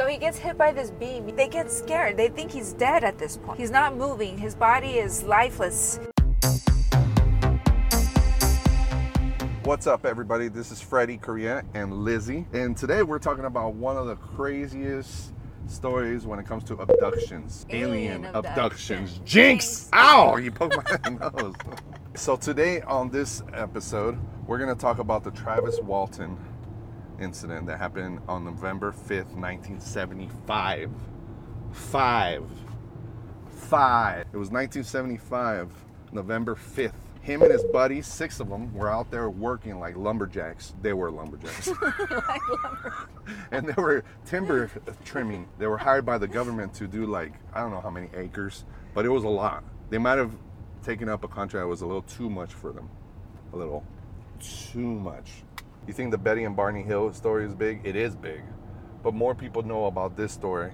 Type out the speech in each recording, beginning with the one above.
So he gets hit by this beam. They get scared. They think he's dead at this point. He's not moving. His body is lifeless. What's up, everybody? This is Freddie Korea and Lizzie, and today we're talking about one of the craziest stories when it comes to abductions, Alien alien, abductions. abductions. Jinx! Jinx. Ow! You poked my nose. So today on this episode, we're gonna talk about the Travis Walton incident that happened on November 5th, 1975. Five. Five. It was 1975, November 5th. Him and his buddies, six of them, were out there working like lumberjacks. They were lumberjacks. and they were timber trimming. They were hired by the government to do like, I don't know how many acres, but it was a lot. They might have taken up a contract that was a little too much for them. A little too much. You think the Betty and Barney Hill story is big? It is big. But more people know about this story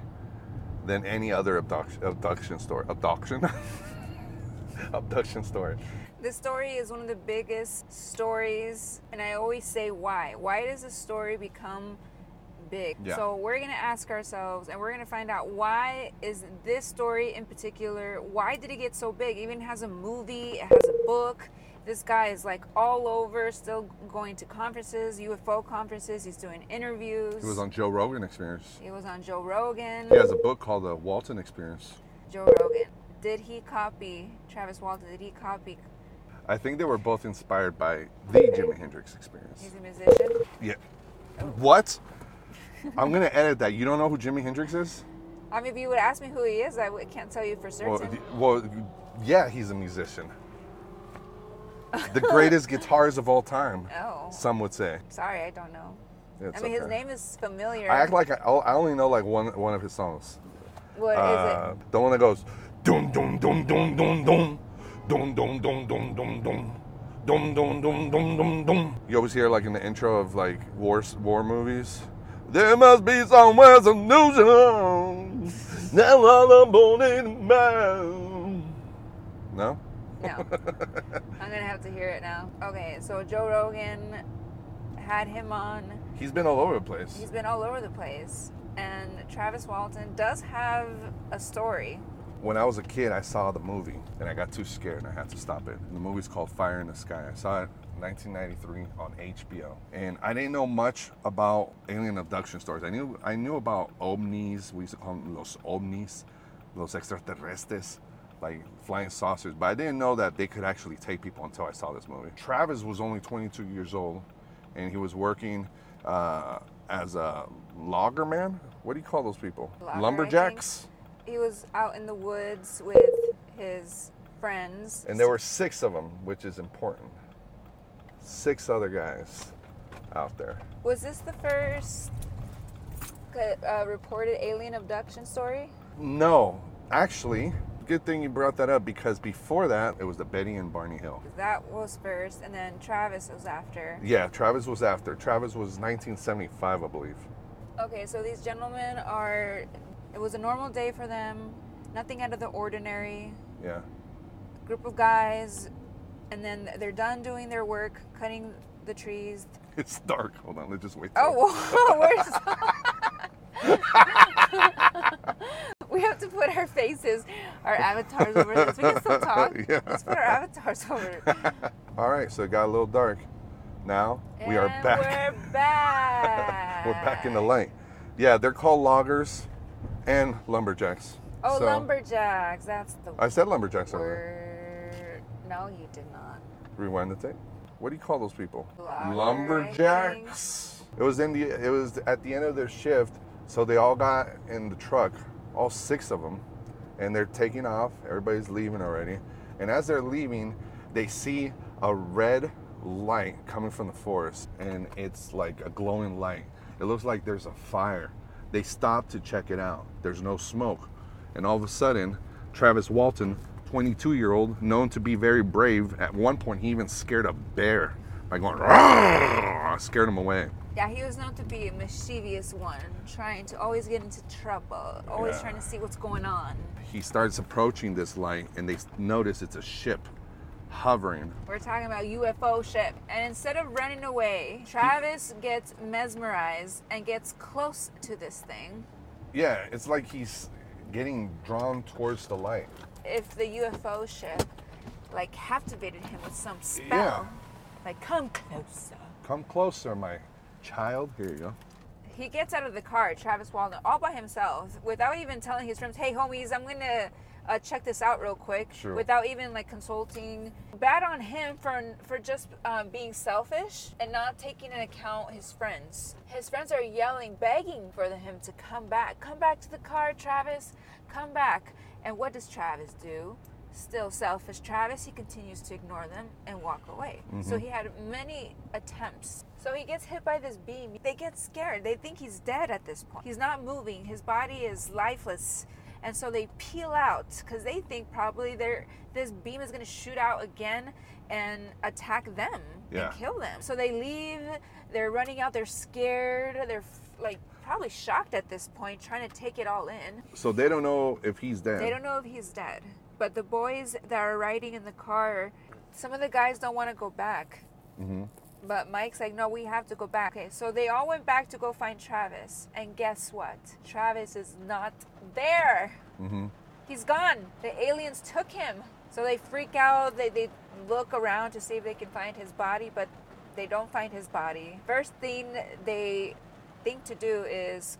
than any other abduction, abduction story. Abduction? abduction story. This story is one of the biggest stories, and I always say why. Why does a story become big? Yeah. So we're gonna ask ourselves, and we're gonna find out why is this story in particular? Why did it get so big? It even has a movie. It has a book. This guy is like all over, still going to conferences, UFO conferences. He's doing interviews. He was on Joe Rogan Experience. He was on Joe Rogan. He has a book called The Walton Experience. Joe Rogan. Did he copy Travis Walton? Did he copy? I think they were both inspired by the Jimi Hendrix Experience. He's a musician. Yeah. What? I'm gonna edit that. You don't know who Jimi Hendrix is? I mean, if you would ask me who he is, I can't tell you for certain. Well, well, yeah, he's a musician the greatest guitars of all time. Oh. Some would say. Sorry, I don't know. It's I mean, okay. his name is familiar. I act like I, I, only know like one one of his songs. What uh, is it? The one that goes, dum dum dum dum dum dum, dum dum dum dum dum dum. Dum dum dum dum dum dum. You always hear like in the intro of like war war movies. There must be somewhere some news. Now I'm born in man. No. No. I'm gonna have to hear it now. Okay, so Joe Rogan had him on. He's been all over the place. He's been all over the place, and Travis Walton does have a story. When I was a kid, I saw the movie and I got too scared and I had to stop it. The movie's called Fire in the Sky. I saw it 1993 on HBO. And I didn't know much about alien abduction stories. I knew I knew about ovnis. We used to call them los ovnis, los extraterrestres, like flying saucers. But I didn't know that they could actually take people until I saw this movie. Travis was only 22 years old and he was working uh, as a loggerman. What do you call those people? Logger, Lumberjacks? He was out in the woods with his friends. And there were six of them, which is important. Six other guys out there. Was this the first uh, reported alien abduction story? No, actually, good thing you brought that up because before that, it was the Betty and Barney Hill. That was first, and then Travis was after. Yeah, Travis was after. Travis was 1975, I believe. Okay, so these gentlemen are. It was a normal day for them, nothing out of the ordinary. Yeah. Group of guys, and then they're done doing their work, cutting the trees. It's dark. Hold on, let's just wait. Oh, where's. we have to put our faces, our avatars over this. We can still talk. Yeah. Let's put our avatars over it. All right, so it got a little dark. Now we are back. We're back. We're back in the light. Yeah, they're called loggers and lumberjacks. Oh, So- lumberjacks. That's the I said lumberjacks there. No, you did not. Rewind the tape. What do you call those people? Logger, Lumberjacks. It was in the. It was at the end of their shift, so they all got in the truck, all six of them, and they're taking off. Everybody's leaving already, and as they're leaving, they see a red light coming from the forest, and it's like a glowing light. It looks like there's a fire. They stop to check it out. There's no smoke, and all of a sudden, Travis Walton 22 year old, known to be very brave. At one point, he even scared a bear by going, "Rah!" scared him away. Yeah, he was known to be a mischievous one, trying to always get into trouble, always Yeah. trying to see what's going on. He starts approaching this light, and they notice it's a ship hovering. We're talking about UFO ship. And instead of running away, Travis gets mesmerized and gets close to this thing. Yeah, it's like he's getting drawn towards the light. If the UFO ship like captivated him with some spell, Yeah. Like come closer. Come closer, my child. Here you go. He gets out of the car, Travis Walton, all by himself, without even telling his friends, "Hey, homies, I'm gonna uh, check this out real quick," Sure. without even like consulting. Bad on him for for just um, being selfish and not taking into account his friends. His friends are yelling, begging for him to come back. Come back to the car, Travis. Come back. And what does Travis do? Still selfish Travis, he continues to ignore them and walk away. So mm-hmm. he had many attempts. So he gets hit by this beam. They get scared. They think he's dead at this point. He's not moving. His body is lifeless. And so they peel out because they think probably this beam is going to shoot out again and attack them Yeah. and kill them. So they leave. They're running out. They're scared. They're like probably shocked at this point, trying to take it all in. So they don't know if he's dead. They don't know if he's dead. But the boys that are riding in the car, some of the guys don't want to go back. hmm But Mike's like, no, we have to go back. Okay, so they all went back to go find Travis. And guess what? Travis is not there. hmm He's gone. The aliens took him. So they freak out. They, they look around to see if they can find his body, but they don't find his body. First thing they think to do is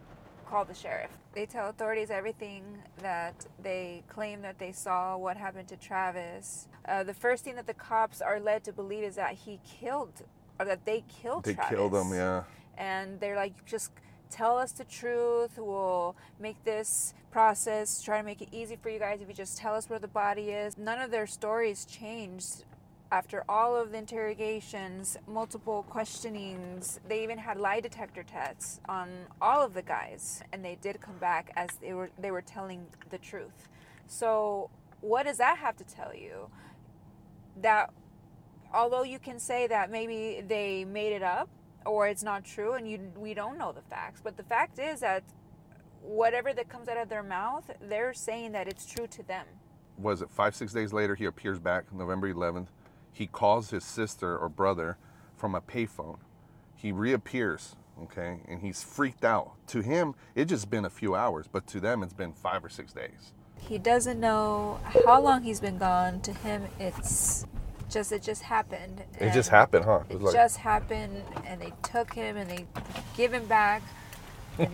call the sheriff. They tell authorities everything that they claim that they saw, what happened to Travis. Uh, the first thing that the cops are led to believe is that he killed, or that they killed Travis. They Travis killed him. Yeah. and they're like just tell us the truth we'll make this process try to make it easy for you guys if you just tell us where the body is none of their stories changed after all of the interrogations multiple questionings they even had lie detector tests on all of the guys and they did come back as they were they were telling the truth so what does that have to tell you that although you can say that maybe they made it up or it's not true and you we don't know the facts but the fact is that whatever that comes out of their mouth they're saying that it's true to them Was it five six days later? He appears back November 11th. He calls his sister or brother from a payphone. He reappears. Okay, and he's freaked out. To him, it's just been a few hours, but to them, it's been five or six days. he doesn't know how long he's been gone to him it's just it just happened It just happened, huh? it was like, just happened and they took him and they give him back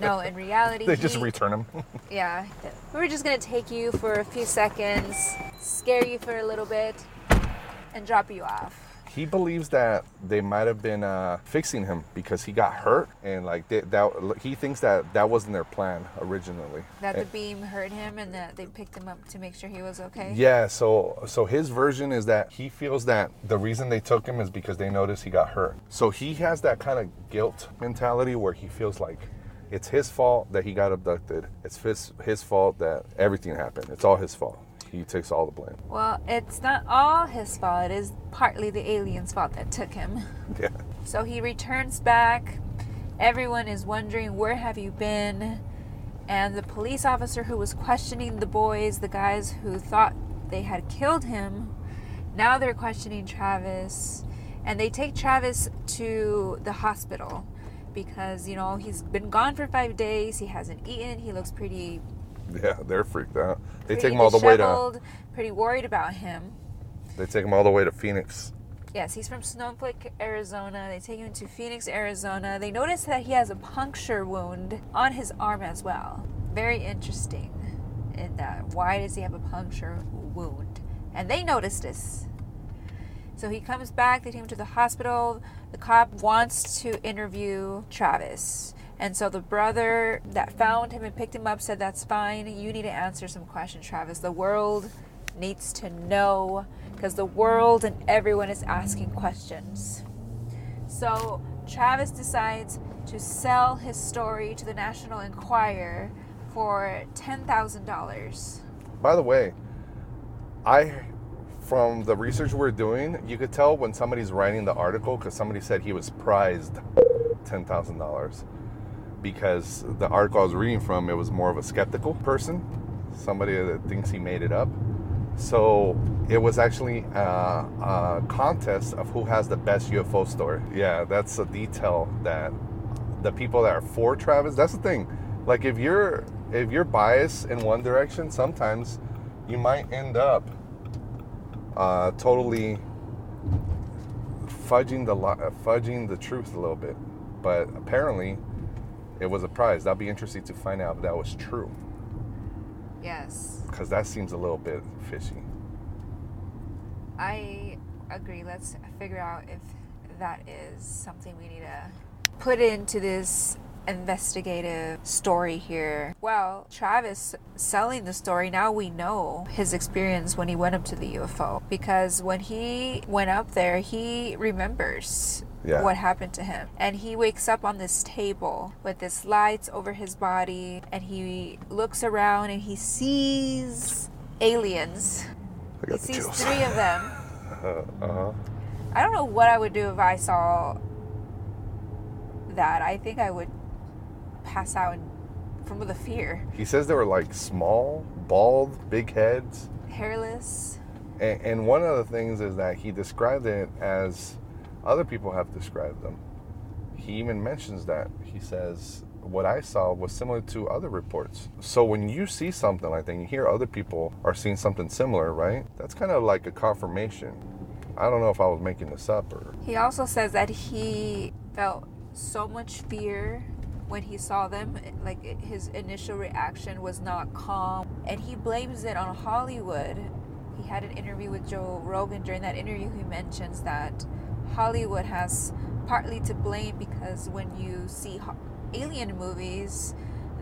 no in reality they just he- return him. Yeah, we're just gonna take you for a few seconds, scare you for a little bit, and drop you off. he believes that they might have been uh, fixing him because he got hurt, and like they, that, he thinks that that wasn't their plan originally. That the And- beam hurt him and that they picked him up to make sure he was okay. Yeah, so so his version is that he feels that the reason they took him is because they noticed he got hurt. So he has that kind of guilt mentality where he feels like it's his fault that he got abducted. It's his his fault that everything happened. It's all his fault. He takes all the blame. Well, it's not all his fault. It is partly the aliens' fault that took him. Yeah. So he returns back. Everyone is wondering, where have you been? And the police officer who was questioning the boys, the guys who thought they had killed him, now they're questioning Travis. And they take Travis to the hospital because, you know, he's been gone for five days. He hasn't eaten. He looks pretty, Yeah, they're freaked out. They take him all the way to pretty worried about him. they take him all the way to Phoenix. Yes, he's from Snowflake, Arizona. They take him to Phoenix, Arizona. They notice that he has a puncture wound on his arm as well. Very interesting. In that, why does he have a puncture wound? And they notice this. So he comes back. They take him to the hospital. The cop wants to interview Travis. And so the brother that found him and picked him up said, That's fine. You need to answer some questions, Travis. The world needs to know because the world and everyone is asking questions. So Travis decides to sell his story to the National Enquirer for $10,000. By the way, I from the research we're doing, you could tell when somebody's writing the article because somebody said he was prized ten thousand dollars because the article I was reading from it was more of a skeptical person, somebody that thinks he made it up. So it was actually a, a contest of who has the best UFO story. Yeah, that's a detail that the people that are for Travis. That's the thing. Like if you're if you're biased in one direction, sometimes you might end up uh, totally fudging the uh, fudging the truth a little bit. But apparently, it was a prize. That'd be interesting to find out if that was true, Yes. because that seems a little bit fishy. I agree. Let's figure out if that is something we need to put into this investigative story here. Well, Travis selling the story, now we know his experience when he went up to the UFO because when he went up there, he remembers Yeah. what happened to him. And he wakes up on this table with this lights over his body and he looks around and he sees aliens. He sees chills. three of them. Uh huh. I don't know what I would do if I saw that. I think I would pass out from the fear. He says they were like small, bald, big heads. Hairless. And, and one of the things is that he described it as other people have described them. He even mentions that. He says, What I saw was similar to other reports. So when you see something like that, and you hear other people are seeing something similar, right? That's kind of like a confirmation. I don't know if I was making this up or. He also says that he felt so much fear when he saw them. Like his initial reaction was not calm. And he blames it on Hollywood. He had an interview with Joe Rogan. During that interview, he mentions that Hollywood has partly to blame because when you see alien movies,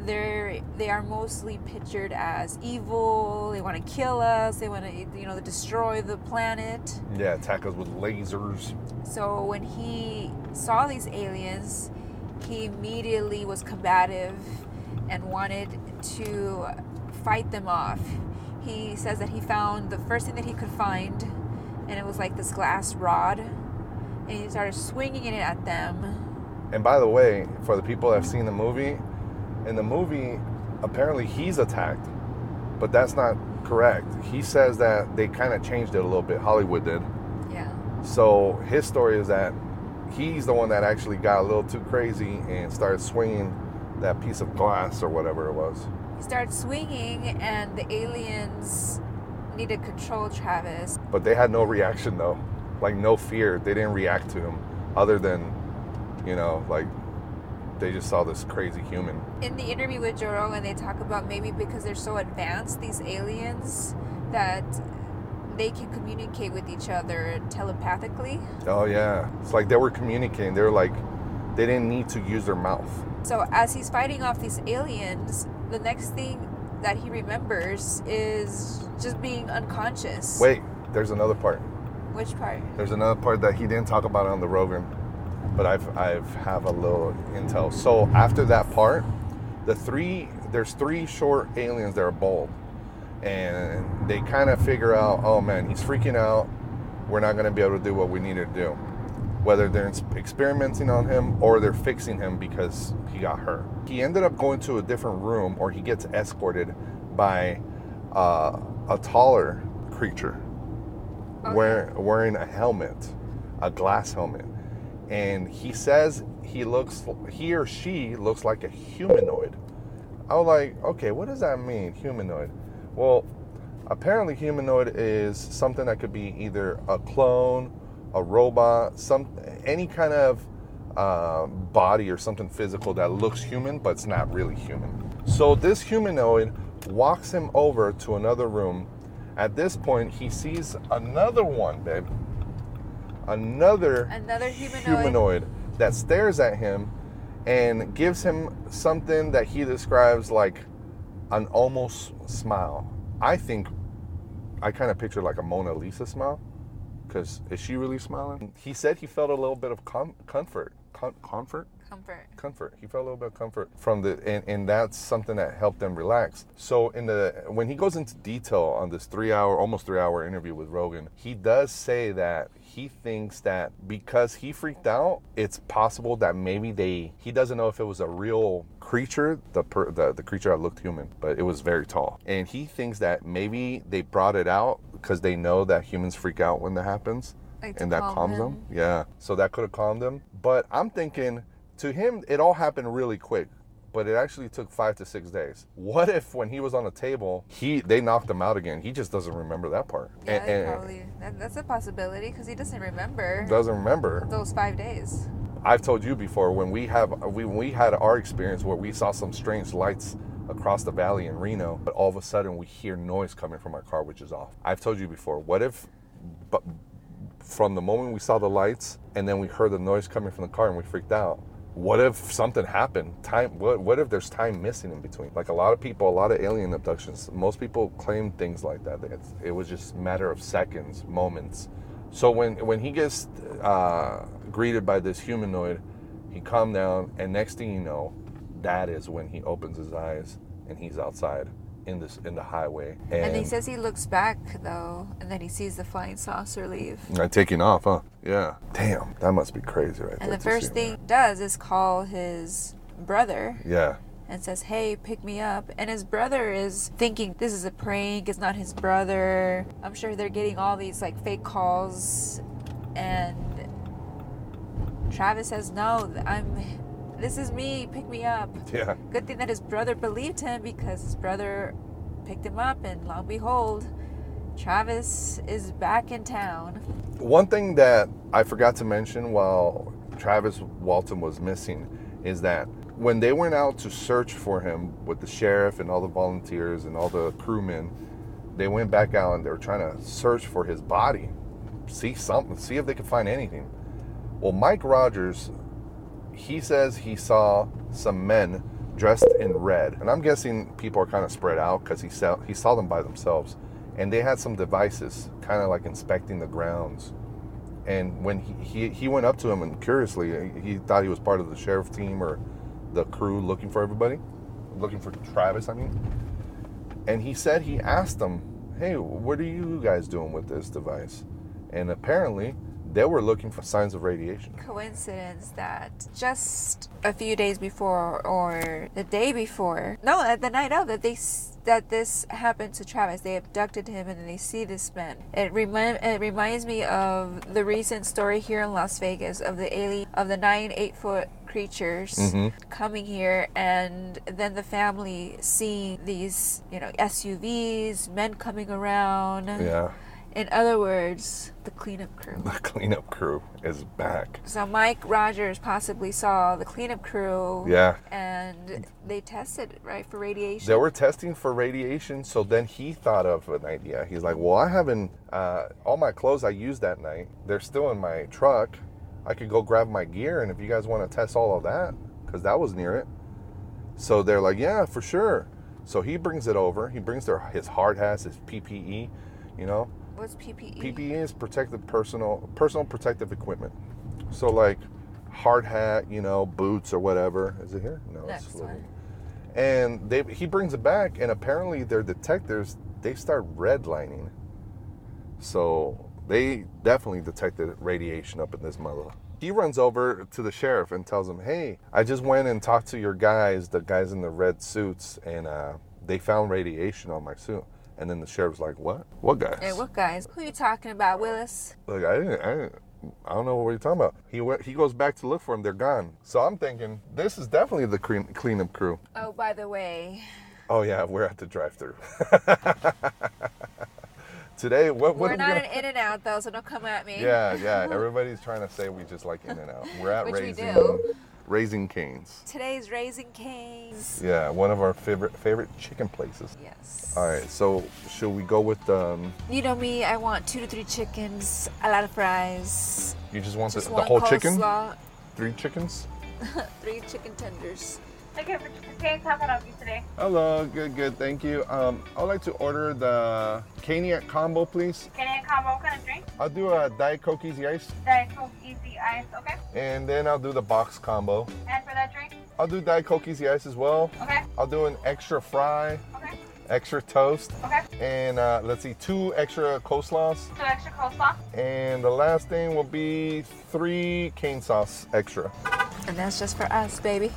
they're they are mostly pictured as evil. They want to kill us. They want to you know destroy the planet. Yeah, attack us with lasers. So when he saw these aliens, he immediately was combative and wanted to fight them off. He says that he found the first thing that he could find, and it was like this glass rod, and he started swinging it at them. And by the way, for the people that have seen the movie, in the movie, apparently he's attacked, but that's not correct. He says that they kind of changed it a little bit. Hollywood did. Yeah. So his story is that he's the one that actually got a little too crazy and started swinging that piece of glass or whatever it was. He started swinging, and the aliens needed to control Travis. But they had no reaction though, like no fear. They didn't react to him, other than, you know, like they just saw this crazy human. in the interview with Joe Rogan, they talk about maybe because they're so advanced, these aliens, that they can communicate with each other telepathically. Oh yeah, it's like they were communicating. They were like, they didn't need to use their mouth. So as he's fighting off these aliens, the next thing that he remembers is just being unconscious. Wait, there's another part. Which part? There's another part that he didn't talk about on the Rogan, but I've I've have a little intel. So after that part, the three there's three short aliens that are bald, and they kind of figure out, oh man, he's freaking out. We're not gonna be able to do what we need to do, whether they're experimenting on him or they're fixing him because he got hurt. He ended up going to a different room, or he gets escorted by uh, a taller creature Okay. wear, wearing a helmet, a glass helmet, and he says he looks, he or she looks like a humanoid. I was like, okay, what does that mean, humanoid? Well, apparently, humanoid is something that could be either a clone, a robot, some any kind of uh, body or something physical that looks human, but it's not really human. So this humanoid walks him over to another room. At this point, he sees another one, babe. Another Another humanoid. humanoid that stares at him and gives him something that he describes like an almost smile. I think I kind of picture like a Mona Lisa smile because is she really smiling? He said he felt a little bit of com- comfort. Com- comfort? Comfort. comfort. He felt a little bit of comfort from the, and, and that's something that helped them relax. So in the when he goes into detail on this three hour, almost three hour interview with Rogan, he does say that he thinks that because he freaked out, it's possible that maybe they he doesn't know if it was a real creature, the per, the, the creature that looked human, but it was very tall, and he thinks that maybe they brought it out because they know that humans freak out when that happens Like and that calm calms them. them. Yeah. So that could have calmed them. But I'm thinking to him, it all happened really quick. but it actually took five to six days. What if when he was on the table, he they knocked him out again? He just doesn't remember that part. Yeah, And- and probably. That, that's a possibility because he doesn't remember doesn't remember. those five days. I've told you before when we have we when we had our experience where we saw some strange lights across the valley in Reno, but all of a sudden we hear noise coming from our car, which is off. I've told you before. What if, but from the moment we saw the lights and then we heard the noise coming from the car and we freaked out? What if something happened? Time. What, what if there's time missing in between? Like a lot of people, a lot of alien abductions. Most people claim things like that. It's, it was just matter of seconds, moments. So when when he gets uh, greeted by this humanoid, he calmed down, and next thing you know, that is when he opens his eyes and he's outside in this in the highway. And, And he says he looks back though, and then he sees the flying saucer leave. "I'm taking off, huh? Yeah. Damn, that must be crazy, right And the first thing he does is call his brother. Yeah. and says, Hey, pick me up. And his brother is thinking this is a prank, it's not his brother. I'm sure they're getting all these like fake calls. And Travis says, No, I'm. This is me, pick me up. Yeah. Good thing that his brother believed him because his brother picked him up, and lo and behold, Travis is back in town. One thing that I forgot to mention while Travis Walton was missing is that when they went out to search for him with the sheriff and all the volunteers and all the crewmen, they went back out and they were trying to search for his body, see something, see if they could find anything. Well, Mike Rogers, he says he saw some men dressed in red, and I'm guessing people are kind of spread out because he saw he saw them by themselves, and they had some devices, kind of like inspecting the grounds. And when he, he he went up to him and curiously, he thought he was part of the sheriff team or the crew looking for everybody, looking for Travis. I mean, and he said he asked them, "Hey, what are you guys doing with this device?" And apparently, they were looking for signs of radiation. coincidence that just a few days before or the day before no at the night of that they that this happened to Travis they abducted him and then they see this man it remind it reminds me of the recent story here in Las Vegas of the alien of the nine eight foot creatures Mhm. coming here and then the family seeing these you know SUVs men coming around Yeah, in other words the cleanup crew the cleanup crew is back. so Mike Rogers possibly saw the cleanup crew. Yeah. And they tested right for radiation. They were testing for radiation, so then he thought of an idea. He's like, "Well, I haven't uh, all my clothes I used that night. They're still in my truck. I could go grab my gear, and if you guys want to test all of that, because that was near it." So they're like, "Yeah, for sure." So he brings it over. He brings their his hard hats, his PPE. You know, What's PPE? PPE is protective personal personal protective equipment. So like hard hat, you know, boots or whatever. Is it here? No, Next it's one. And they he brings it back, and apparently their detectors they start redlining. So they definitely detected radiation up in this mother. He runs over to the sheriff and tells him, "Hey, I just went and talked to your guys, the guys in the red suits, and uh, they found radiation on my suit." And then the sheriff's like, "What? What guys?" Hey, what guys? Who are you talking about, Willis? Like I didn't, I didn't, I don't know what you're talking about. He went, he goes back to look for them. They're gone. So I'm thinking this is definitely the clean, cleanup crew. Oh, by the way, Oh yeah, we're at the drive-through. Today, what, what we're we not gonna? an In and Out though, so don't come at me. yeah, yeah. Everybody's trying to say we just like In and Out. We're at Which we Raising, do. Raising Cane's. Today's Raising Cane's. Yeah, one of our favorite favorite chicken places. Yes. All right, so should we go with um? You know me, I want two to three chickens, a lot of fries, You just want just the, the whole chicken? Three chickens? three chicken tenders. Okay, for chicken canes, how can I help you today? Hello, good, good, thank you. Um, I'd like to order the Caniac combo, please. Caniac combo, what kind of drink? I'll do a Diet Coke Easy Ice, Diet Coke, Easy Ice, okay? and then I'll do the box combo. And for that drink? I'll do Diet Coke Easy Ice as well. Okay, I'll do an extra fry, okay, extra toast, okay. and uh, let's see, two extra coleslaws. Two extra coleslaw. And the last thing will be three cane sauce extra. And that's just for us, baby.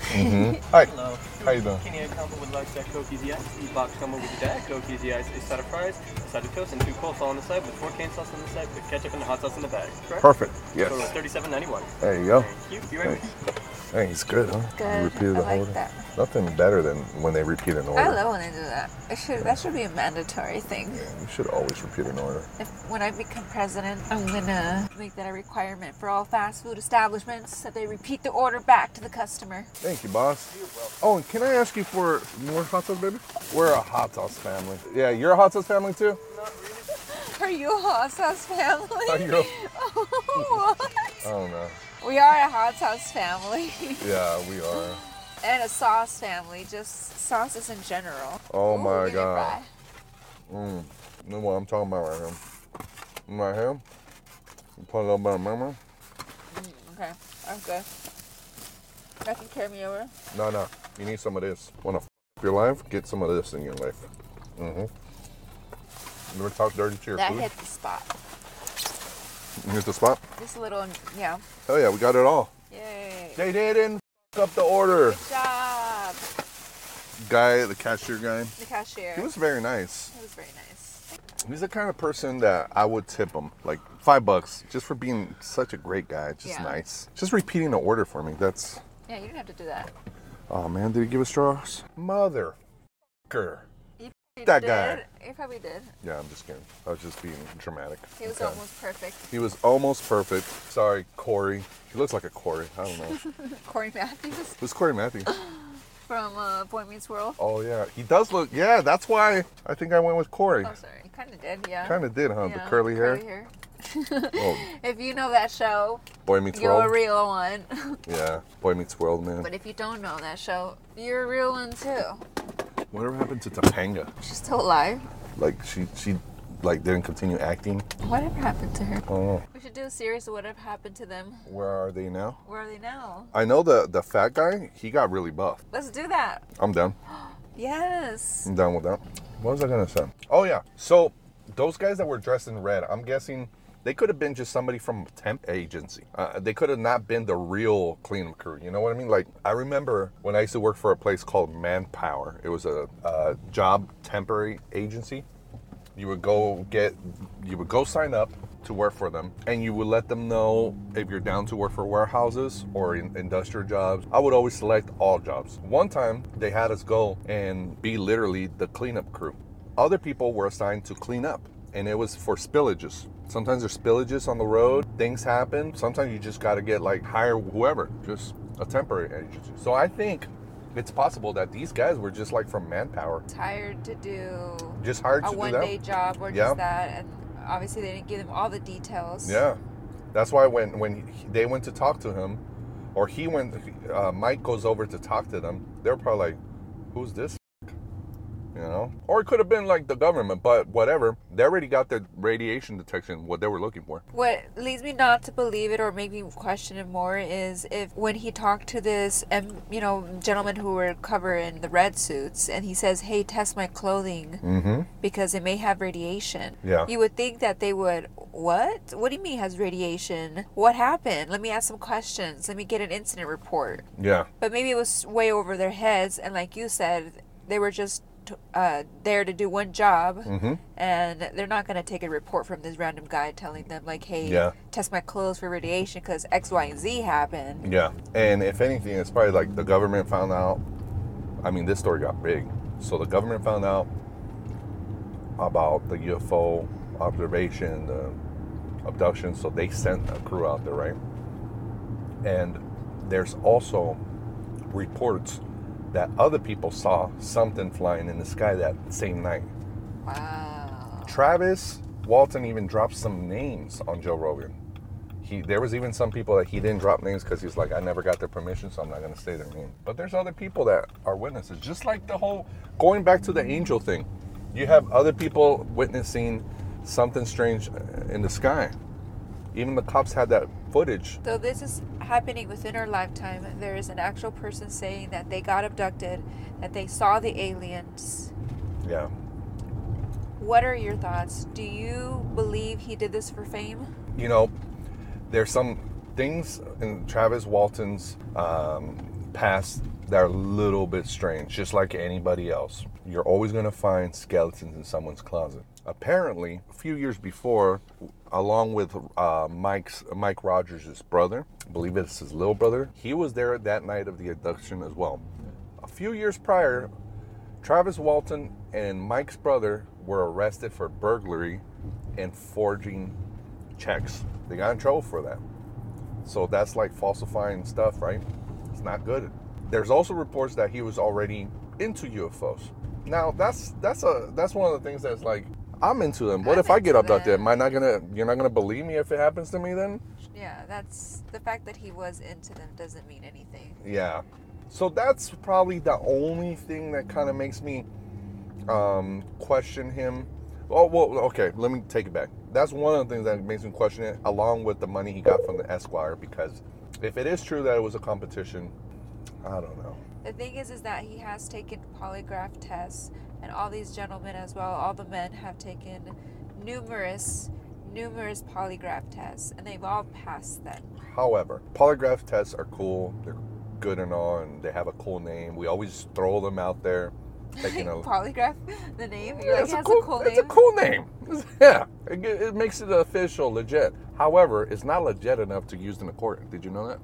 Mm-hmm. Hi, Hello. How you doing? Caniac combo with large Diet Coke Easy Ice, the box combo with the Diet Coke Easy Ice, a side of fries, a side of toast, and two coleslaw on the side with four cane sauce on the side with ketchup and hot sauce in the bag. Correct? Perfect. Yes. Total thirty-seven ninety-one. There you go. Thank you. Be right with you. Hey, it's good, huh? Good. You repeated I the like order. that. Nothing better than when they repeat an order. I love when they do that. It should that should be a mandatory thing. You should always repeat an order. If when I become president, I'm gonna make that a requirement for all fast food establishments that they repeat the order back to the customer. Thank you, boss. Oh, and can I ask you for more hot sauce, baby? We're a hot sauce family. Yeah, you're a hot sauce family too? Not really. Are you a hot sauce family? Are you? what? I don't know. We are a hot sauce family Yeah, we are. and a sauce family, just sauces in general. Oh Ooh, my give me a God. fry. Mm. You know what I'm talking about right here? Right here. Put a little bit of murmur. Okay, I'm good. That can carry me over. No, no. You need some of this. Want to f your life? Get some of this in your life. Mm-hmm. You ever talk dirty to your That food? hit the spot. Here's the spot? Just a little, yeah. Hell yeah, we got it all. Yay. They didn't f up the order. Good job. Guy, the cashier guy, The cashier. he was very nice. It was very nice. He's the kind of person that I would tip him like five bucks just for being such a great guy. Just Yeah. nice. Just repeating the order for me. That's. Yeah, you didn't have to do that. Oh man, did he give us straws? Mother. You That did. guy. You probably did. Yeah, I'm just kidding. I was just being dramatic. He was Okay. almost perfect. He was almost perfect. Sorry, Corey. He looks like a Corey. I don't know. Cory Matthews Who's Cory Matthews? from uh, Boy Meets World. Oh yeah, he does look. Yeah, that's why I think I went with Corey. Oh, sorry. You kind of did, yeah. Kind of did, huh? Yeah, the curly hair. hair. If you know that show, Boy Meets you're a real one. Yeah, Boy Meets World, man. but if you don't know that show, you're a real one too. Whatever happened to Topanga? She's still alive. Like she, she, like didn't continue acting. Whatever happened to her? Oh, We should do a series of whatever happened to them. where are they now? Where are they now? I know the the fat guy. He got really buff. Let's do that. I'm down. Yes. I'm down with that. What was I gonna say? Oh yeah. So those guys that were dressed in red, I'm guessing they could have been just somebody from a temp agency. Uh, they could have not been the real cleanup crew. You know what I mean? Like I remember when I used to work for a place called Manpower. It was a, a job temporary agency. You would go get, you would go sign up to work for them, and you would let them know if you're down to work for warehouses or in industrial jobs. I would always select all jobs. One time they had us go and be literally the cleanup crew. Other people were assigned to clean up, and it was for spillages. Sometimes there's spillages on the road, things happen. Sometimes you just got to get like hire whoever, just a temporary agency. So I think it's possible that these guys were just like from manpower, Tired to do just hired a to do one day job or Yeah. just that. And obviously, they didn't give them all the details. Yeah, that's why when when he- they went to talk to him, or he went, uh, Mike goes over to talk to them. They're probably like, "Who's this?" F-?" You know, or it could have been like the government, but whatever. They already got the radiation detection, what they were looking for. What leads me not to believe it or make me question it more is if when he talked to this, um, you know, gentleman who were covered in the red suits, and he says, "Hey, test my clothing Mm-hmm. because it may have radiation." Yeah. You would think that they would. What? What do you mean has radiation? What happened? Let me ask some questions. Let me get an incident report. Yeah. But maybe it was way over their heads, and like you said, they were just uh, there to do one job, Mm-hmm. and they're not going to take a report from this random guy telling them like, "Hey, Yeah. test my clothes for radiation because X, Y, and Z happened." Yeah. And if anything, it's probably like the government found out. I mean, this story got big, so the government found out about the UFO observation, the abduction. So they sent a crew out there, right? And there's also reports that other people saw something flying in the sky that same night. Wow. Travis Walton even dropped some names on Joe Rogan. He, there was even some people that he didn't drop names because he's like, I never got their permission, so I'm not going to say their name. But there's other people that are witnesses, just like the whole going back to the angel thing. You have other people witnessing something strange uh, in the sky. Even the cops had that footage. So this is happening within our lifetime. There is an actual person saying that they got abducted, that they saw the aliens. Yeah. What are your thoughts? Do you believe he did this for fame? you know, there's some things in Travis Walton's um, past that are a little bit strange, just like anybody else. You're always going to find skeletons in someone's closet. Apparently, a few years before, along with uh, Mike's Mike Rogers' brother, I believe it's his little brother, he was there that night of the abduction as well. A few years prior, Travis Walton and Mike's brother were arrested for burglary and forging checks. They got in trouble for that. So that's like falsifying stuff, right? It's not good. There's also reports that he was already into UFOs. Now that's that's a that's one of the things that's like I'm into them. What I'm if I get abducted? them. Am I not gonna you're not gonna believe me if it happens to me then? Yeah, that's the fact that he was into them doesn't mean anything. Yeah. So that's probably the only thing that kind of makes me um, question him. Oh well, okay. Let me take it back. That's one of the things that makes me question it, along with the money he got from the Enquirer. Because if it is true that it was a competition, I don't know. The thing is, is that he has taken polygraph tests, and all these gentlemen as well, all the men have taken numerous, numerous polygraph tests, and they've all passed them. However, polygraph tests are cool. They're good and all, and they have a cool name. We always throw them out there. You know, polygraph, the name. You're like, it's it a cool, a cool it's a cool name. Yeah, it, it makes it official, legit. However, it's not legit enough to use in a court. Did you know that?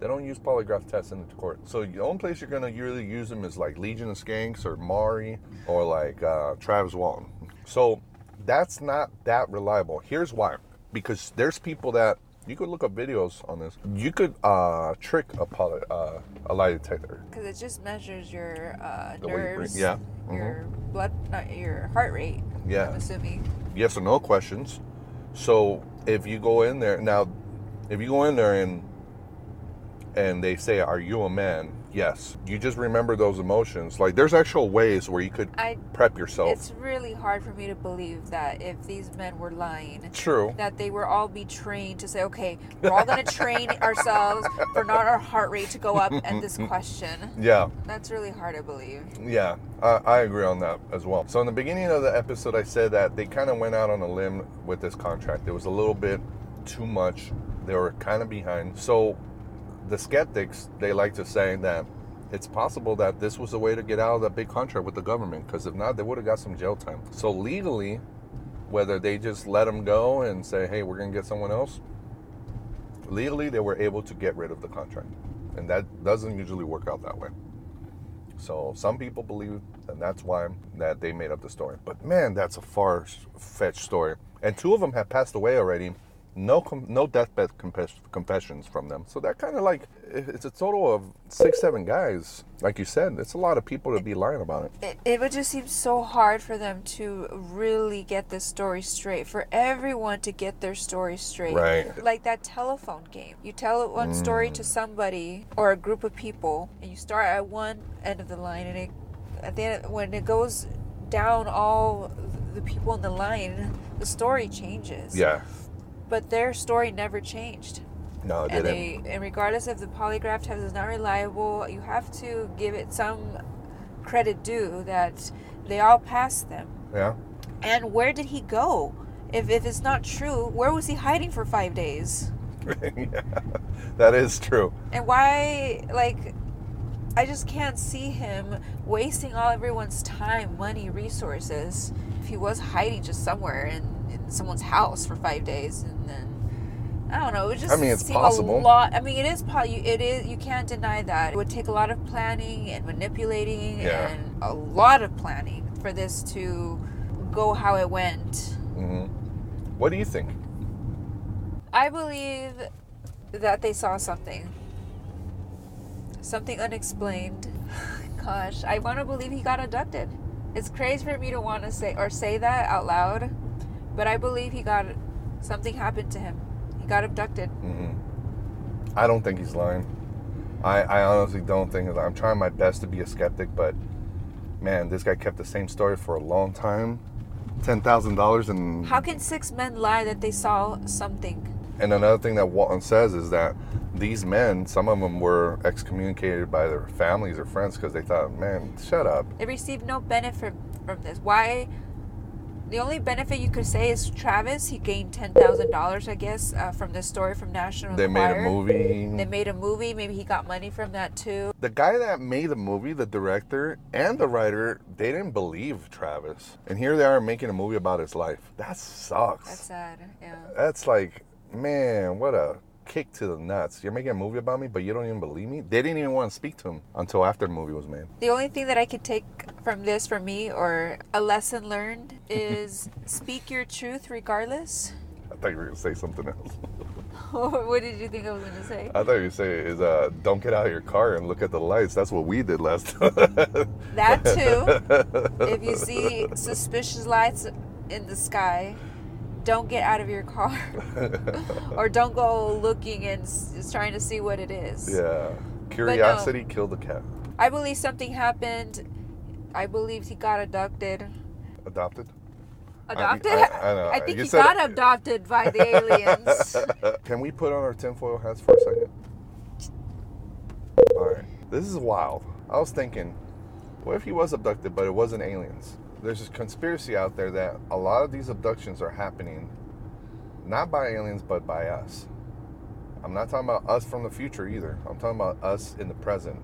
They don't use polygraph tests in the court. So the only place you're gonna really use them is like Legion of Skanks or Maury or like uh, Travis Walton. So that's not that reliable. Here's why: because there's people that you could look up videos on this. You could uh, trick a poly, uh, a lie detector. Because it just measures your uh, way you nerves, yeah. Mm-hmm. your blood, not your heart rate. Yeah. I'm assuming. yes or no questions. So if you go in there now, if you go in there and and they say, "Are you a man?" Yes. You just remember those emotions. Like there's actual ways where you could I. prep yourself. It's really hard for me to believe that if these men were lying, True. that they were all be trained to say, okay, we're all going to train ourselves for not our heart rate to go up at this question. Yeah. That's really hard to believe. Yeah, I, I agree on that as well. So in the beginning of the episode, I said that they kind of went out on a limb with this contract. It was a little bit too much. They were kind of behind. So the skeptics, they like to say that it's possible that this was a way to get out of that big contract with the government. Because if not, they would have got some jail time. So legally, whether they just let them go and say, "Hey, we're gonna get someone else," legally they were able to get rid of the contract, and that doesn't usually work out that way. So some people believe, and that's why that they made up the story. But man, that's a far-fetched story. And two of them have passed away already. No, com- no deathbed confess- confessions from them. So that kind of like it's a total of six, seven guys. Like you said, it's a lot of people to be lying about it. It, it would just seem so hard for them to really get this story straight, for everyone to get their story straight. Right. Like that telephone game. You tell one story Mm. to somebody or a group of people, and you start at one end of the line, and it, at the end, when it goes down all the people in the line, the story changes. Yeah. But their story never changed. No, it and didn't. they and regardless if the polygraph test is not reliable you have to give it some credit due that they all passed them yeah. and where did he go if, if it's not true where was he hiding for five days yeah. That is true. and why like i just can't see him wasting all everyone's time money resources if he was hiding just somewhere and someone's house for five days and then I don't know. It just I mean, it's possible. a lot. I mean, it is. It is. You can't deny that. It would take a lot of planning and manipulating Yeah. and a lot of planning for this to go how it went. hmm What do you think? I believe that they saw something. Something unexplained. Gosh, I want to believe he got abducted. It's crazy for me to want to say or say that out loud, but I believe he got something happened to him. He got abducted. hmm I don't think he's lying. I, I honestly don't think. I'm trying my best to be a skeptic, but man, this guy kept the same story for a long time. Ten thousand dollars, and How can six men lie that they saw something? and another thing that Walton says is that these men, some of them were excommunicated by their families or friends because they thought, man, shut up. They received no benefit from this. Why? The only benefit you could say is Travis. He gained ten thousand dollars, I guess, uh, from this story from National They made a movie. They made a movie. Maybe he got money from that too. The guy that made the movie, the director and the writer, they didn't believe Travis. And here they are making a movie about his life. That sucks. That's sad. Yeah. That's like, man, what a kick to the nuts. You're making a movie about me, but you don't even believe me? They didn't even want to speak to him until after the movie was made. The only thing that I could take from this for me, or a lesson learned, is speak your truth regardless. I thought you were going to say something else. what did you think I was going to say? I thought you were saying is uh, don't get out of your car and look at the lights. That's what we did last time. That too. if you see suspicious lights in the sky, don't get out of your car. or don't go looking and s- trying to see what it is. yeah. Curiosity killed the cat. I believe something happened. I believe he got abducted. Adopted? Adopted? I- I know. I think You he got abducted by the aliens. Can we put on our tinfoil hats for a second? All right. This is wild. I was thinking, what if he was abducted, but it wasn't aliens? There's this conspiracy out there that a lot of these abductions are happening not by aliens, but by us. I'm not talking about us from the future either. I'm talking about us in the present.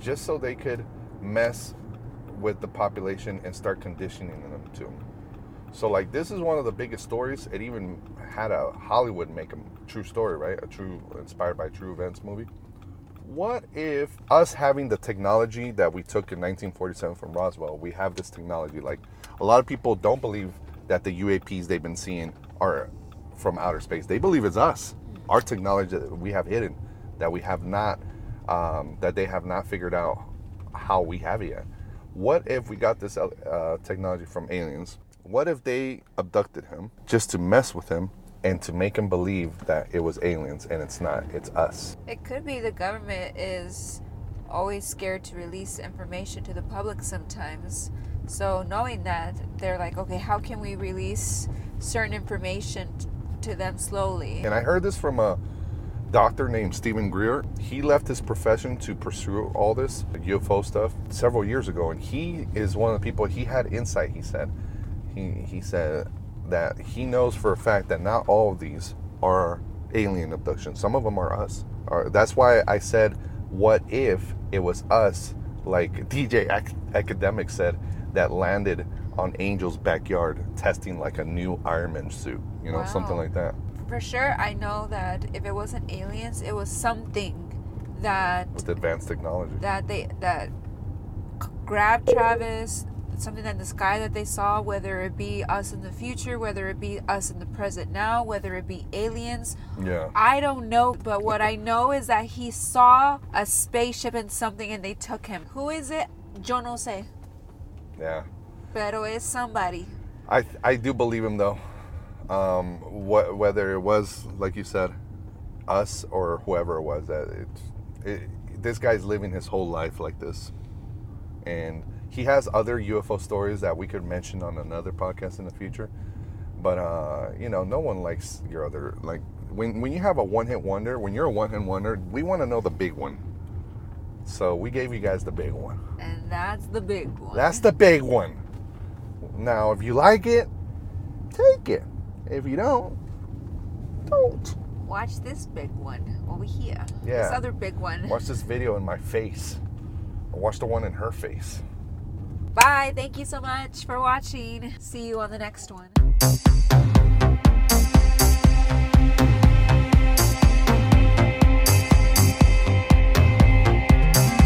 Just so they could mess with the population and start conditioning them to. So like this is one of the biggest stories. It even had a Hollywood make a true story, right? A true inspired by true events movie. What if us having the technology that we took in 1947 from Roswell, we have this technology like a lot of people don't believe that the UAPs they've been seeing are from outer space. They believe it's us. Our technology that we have hidden that we have not um, that they have not figured out how we have it yet. What if we got this uh, technology from aliens? What if they abducted him just to mess with him and to make him believe that it was aliens and it's not, it's us? It could be the government is always scared to release information to the public sometimes. So knowing that, they're like, okay, how can we release certain information to them slowly? And I heard this from a doctor named Steven Greer. He left his profession to pursue all this UFO stuff several years ago, and he is one of the people. He had insight. He said, he he said that he knows for a fact that not all of these are alien abductions. Some of them are us. Or that's why I said, what if it was us, like DJ Ac- Academic said, that landed on Angel's backyard testing like a new Iron Man suit, you know, something like that. For sure, I know that if it wasn't aliens, it was something that with advanced technology. that they that grabbed Travis, something in the sky that they saw, whether it be us in the future, whether it be us in the present now, whether it be aliens. Yeah. I don't know, but what I know is that he saw a spaceship and something and they took him. Who is it? Yo no sé. Yeah. Pero es somebody. I I do believe him though. Um, what whether it was like you said, us or whoever it was that it's it, this guy's living his whole life like this, and he has other UFO stories that we could mention on another podcast in the future. But uh, you know, no one likes your other like when when you have a one hit wonder. When you're a one hit wonder, we want to know the big one. So we gave you guys the big one. And that's the big one. That's the big one. Now, if you like it, take it. If you don't, don't. Watch this big one over here. Yeah. This other big one. Watch this video in my face. Or watch the one in her face. Bye. Thank you so much for watching. See you on the next one.